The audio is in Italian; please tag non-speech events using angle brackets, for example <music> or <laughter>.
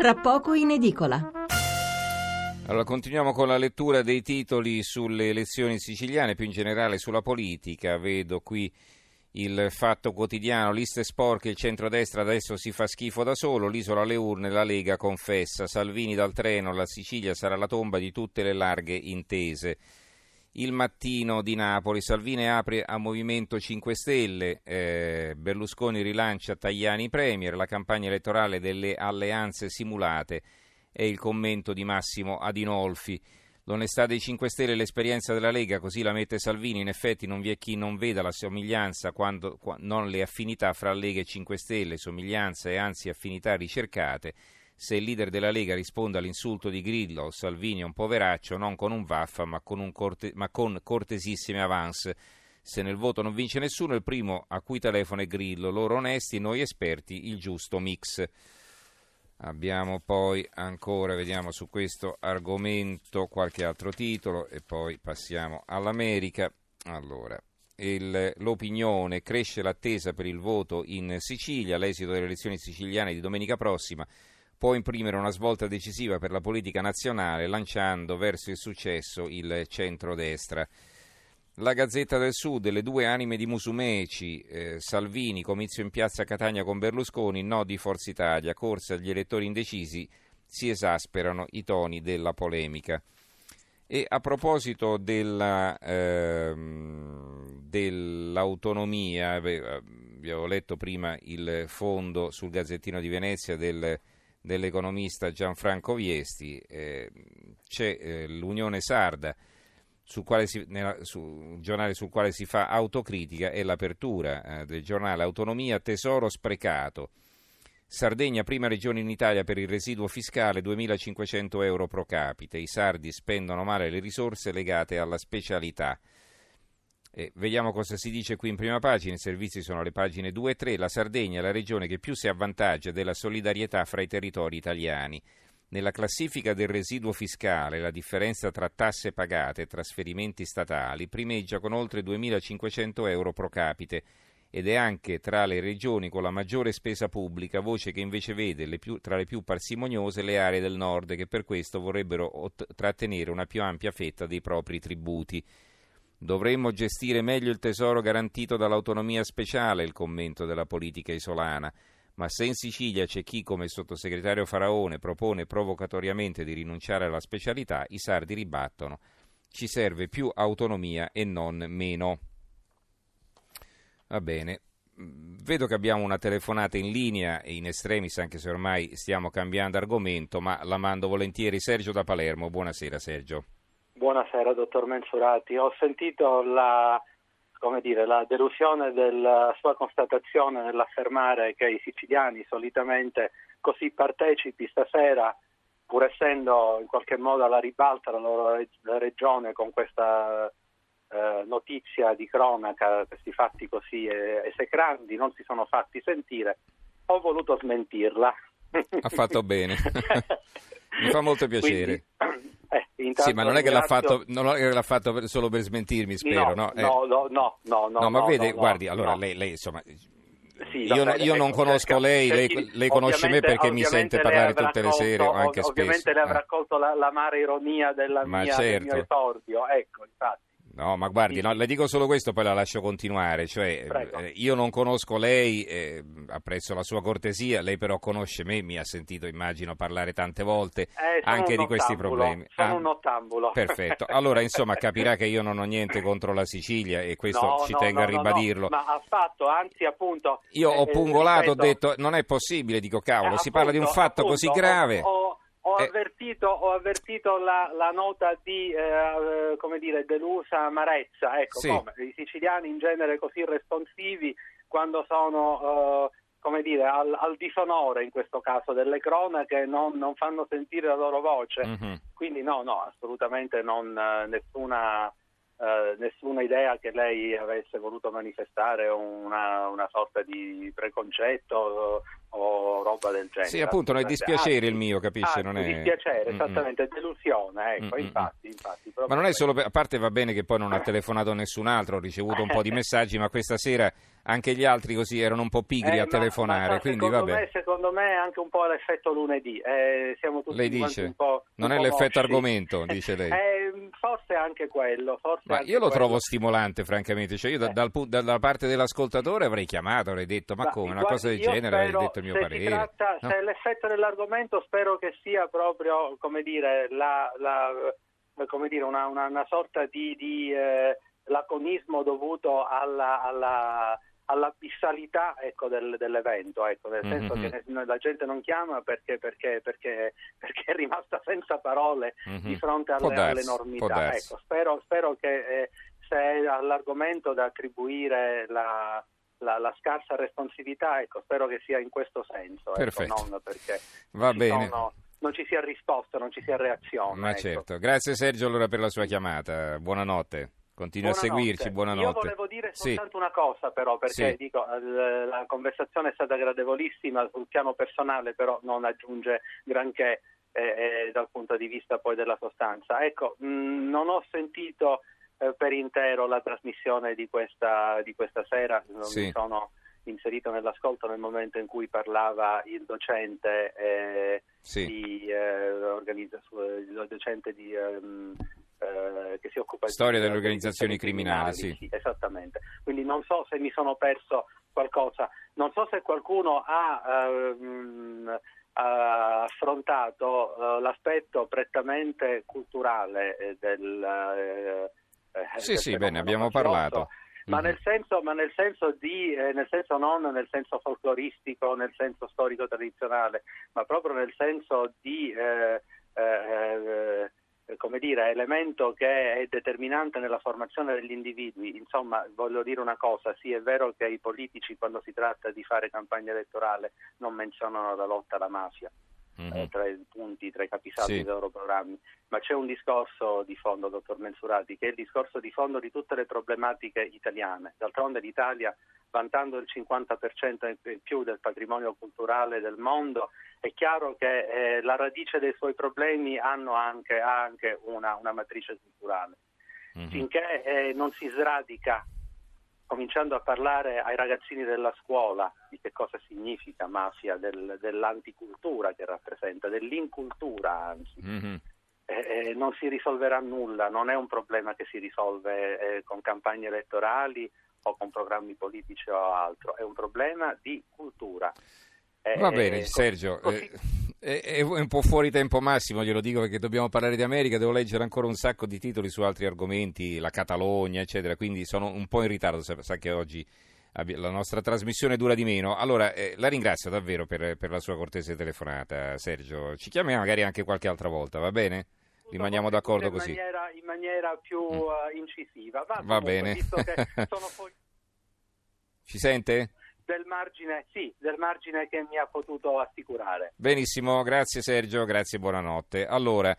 tra poco in edicola. Allora, continuiamo con la lettura dei titoli sulle elezioni siciliane, più in generale sulla politica. Vedo qui il fatto quotidiano, liste sporche, il centrodestra adesso si fa schifo da solo, l'isola alle urne, la Lega confessa, Salvini dal treno, la Sicilia sarà la tomba di tutte le larghe intese. Il mattino di Napoli, Salvini apre a Movimento 5 Stelle, eh, Berlusconi rilancia Tajani Premier, la campagna elettorale delle alleanze simulate è il commento di Massimo Adinolfi. L'onestà dei 5 Stelle e l'esperienza della Lega, così la mette Salvini, in effetti non vi è chi non veda la somiglianza, quando, non le affinità fra Lega e 5 Stelle, somiglianza e anzi affinità ricercate se il leader della Lega risponde all'insulto di Grillo, Salvini è un poveraccio, non con un vaffa ma con, corte, ma con cortesissime avance. Se nel voto non vince nessuno, il primo a cui telefono è Grillo, loro onesti, noi esperti, il giusto mix. Abbiamo poi ancora, vediamo su questo argomento qualche altro titolo e poi passiamo all'America. Allora, il, l'opinione cresce l'attesa per il voto in Sicilia, l'esito delle elezioni siciliane di domenica prossima può imprimere una svolta decisiva per la politica nazionale lanciando verso il successo il centrodestra. La Gazzetta del Sud, le due anime di Musumeci, eh, Salvini, comizio in piazza Catania con Berlusconi, no di Forza Italia, corsa agli elettori indecisi, si esasperano i toni della polemica. E a proposito della, eh, dell'autonomia, avevo letto prima il fondo sul Gazzettino di Venezia del dell'economista Gianfranco Viesti, eh, c'è eh, l'Unione Sarda, sul si, nella, su, giornale sul quale si fa autocritica, e l'apertura eh, del giornale Autonomia, tesoro sprecato. Sardegna, prima regione in Italia per il residuo fiscale, 2.500 euro pro capite. I sardi spendono male le risorse legate alla specialità. Eh, vediamo cosa si dice qui in prima pagina, i servizi sono le pagine 2 e 3, la Sardegna è la regione che più si avvantaggia della solidarietà fra i territori italiani. Nella classifica del residuo fiscale, la differenza tra tasse pagate e trasferimenti statali primeggia con oltre 2.500 euro pro capite ed è anche tra le regioni con la maggiore spesa pubblica, voce che invece vede le più, tra le più parsimoniose le aree del nord che per questo vorrebbero ot- trattenere una più ampia fetta dei propri tributi. Dovremmo gestire meglio il tesoro garantito dall'autonomia speciale, il commento della politica isolana. Ma se in Sicilia c'è chi, come sottosegretario Faraone, propone provocatoriamente di rinunciare alla specialità, i sardi ribattono. Ci serve più autonomia e non meno. Va bene. Vedo che abbiamo una telefonata in linea e in estremis, anche se ormai stiamo cambiando argomento, ma la mando volentieri. Sergio da Palermo. Buonasera Sergio. Buonasera, dottor Mensurati. Ho sentito la, dire, la, delusione della sua constatazione nell'affermare che i siciliani solitamente così partecipi stasera, pur essendo in qualche modo alla ribalta la loro regione con questa eh, notizia di cronaca, questi fatti così esecranti, non si sono fatti sentire, ho voluto smentirla. Ha fatto bene, <laughs> mi fa molto piacere. Quindi, sì, ma non è, fatto, non è, che l'ha fatto, solo per smentirmi, spero, no? No, eh. no, no, no, no, no, no, ma vede, guardi, allora lei, lei, insomma... Sì, io, vabbè, io, non ecco, conosco lei, lei, lei conosce me perché mi sente parlare tutte le sere anche spesso. Ovviamente le avrà accolto la, l'amara ironia della mia, certo. del mio certo. esordio, ecco, infatti. No, ma guardi, no, le dico solo questo, poi la lascio continuare. Cioè, eh, io non conosco lei, eh, apprezzo la sua cortesia, lei però conosce me, mi ha sentito, immagino, parlare tante volte eh, anche di questi problemi. Sono ah, un ottambulo. Perfetto. <laughs> Allora, insomma, capirà che io non ho niente contro la Sicilia e questo no, ci no, tengo a ribadirlo. ma ha fatto, anzi, appunto. Io ho eh, pungolato, ho detto, non è possibile, dico cavolo, si parla di un fatto appunto, così grave. Ho, ho eh. avvertito, ho avvertito la, la, nota di eh, come dire, delusa amarezza. Ecco, sì. come, i siciliani in genere così responsivi quando sono eh, come dire, al, al, disonore in questo caso delle cronache non, non fanno sentire la loro voce. Mm-hmm. Quindi no, no, assolutamente non, eh, nessuna eh, nessuna idea che lei avesse voluto manifestare una, una sorta di preconcetto o, roba del genere. Sì, appunto, non è dispiacere il mio, capisce? Ah, non è... dispiacere, esattamente, mm-hmm. delusione, ecco, mm-hmm. infatti, infatti. Ma non è solo, per... a parte va bene che poi non ha telefonato nessun altro, ho ricevuto un po' di <laughs> messaggi, ma questa sera anche gli altri così erano un po' pigri eh, a telefonare, ma, ma quindi secondo vabbè. Me, secondo me è anche un po' l'effetto lunedì, eh, siamo tutti Lei dice, un po'... non un è po l'effetto mosci. argomento, dice lei. <laughs> Eh, forse anche quello, forse Ma anche io lo quello. trovo stimolante, francamente. Cioè, io da- Eh. dal pu- dalla parte dell'ascoltatore avrei chiamato, avrei detto: Ma Ma, come? Una cosa del genere, avrei spero, detto il mio se parere. Tratta, No? Se è l'effetto dell'argomento, spero che sia proprio, come dire, la, la- come dire una, una- una sorta di, di, eh, laconismo dovuto alla, alla, all'abissalità ecco, del- dell'evento, ecco, nel senso Mhm. che la gente non chiama perché, perché, perché, <laughs> perché è rimasta senza parole Mhm. di fronte alle, darsi, all'enormità. Ecco, spero, spero che eh, se è all'argomento da attribuire la, la- la scarsa responsività, ecco, spero che sia in questo senso, ecco, Perfetto. non perché Va ci bene. sono- non ci sia risposta, non ci sia reazione. Ma ecco. certo. Grazie Sergio allora per la sua chiamata. Buonanotte. Continui a Buonanotte. seguirci, buonanotte. Io volevo dire Sì. soltanto una cosa però, perché Sì. dico, l- la conversazione è stata gradevolissima sul piano personale, però non aggiunge granché eh, eh, dal punto di vista poi della sostanza. Ecco, mh, non ho sentito eh, per intero la trasmissione di questa, di questa sera, non Sì. mi sono inserito nell'ascolto nel momento in cui parlava il docente eh, Sì. di, eh, organizza- il docente di, ehm, eh, che si occupa Storia di delle organizzazioni criminali, sì. esattamente. Quindi non so se mi sono perso qualcosa, non so se qualcuno ha ehm, affrontato eh, l'aspetto prettamente culturale eh, del eh, eh, Sì, del sì, bene, abbiamo mafioso, parlato. ma Mhm. nel senso, ma nel senso di, eh, nel senso non nel senso folcloristico, nel senso storico tradizionale, ma proprio nel senso di, eh, eh, eh, come dire, elemento che è determinante nella formazione degli individui. Insomma, voglio dire una cosa, sì, è vero che i politici quando si tratta di fare campagna elettorale non menzionano la lotta alla mafia Mhm. eh, tra i punti, tra i capisaldi Sì. dei loro programmi, ma c'è un discorso di fondo, dottor Mensurati, che è il discorso di fondo di tutte le problematiche italiane. D'altronde l'Italia, vantando il 50% in più del patrimonio culturale del mondo, è chiaro che eh, la radice dei suoi problemi hanno anche, ha anche una, una matrice culturale. Mhm. Finché eh, non si sradica cominciando a parlare ai ragazzini della scuola di che cosa significa mafia, del- dell'anticultura che rappresenta, dell'incultura anzi, Mhm. eh, eh, non si risolverà nulla, non è un problema che si risolve eh, con campagne elettorali o con programmi politici o altro, è un problema di cultura. Eh, Va bene, Sergio. così- eh, È, un po' fuori tempo massimo, glielo dico perché dobbiamo parlare di America, devo leggere ancora un sacco di titoli su altri argomenti, la Catalogna, eccetera, quindi sono un po' in ritardo, sa, che oggi la nostra trasmissione dura di meno. Allora, eh, la ringrazio davvero per, per la sua cortese telefonata, Sergio. Ci chiami magari anche qualche altra volta, va bene? Rimaniamo d'accordo dire così. In maniera, in maniera più Mm. eh, incisiva. Va, Va bene. Fuori <laughs> Ci sente? del margine, sì, del margine che mi ha potuto assicurare. Benissimo, grazie Sergio, grazie, buonanotte. Allora,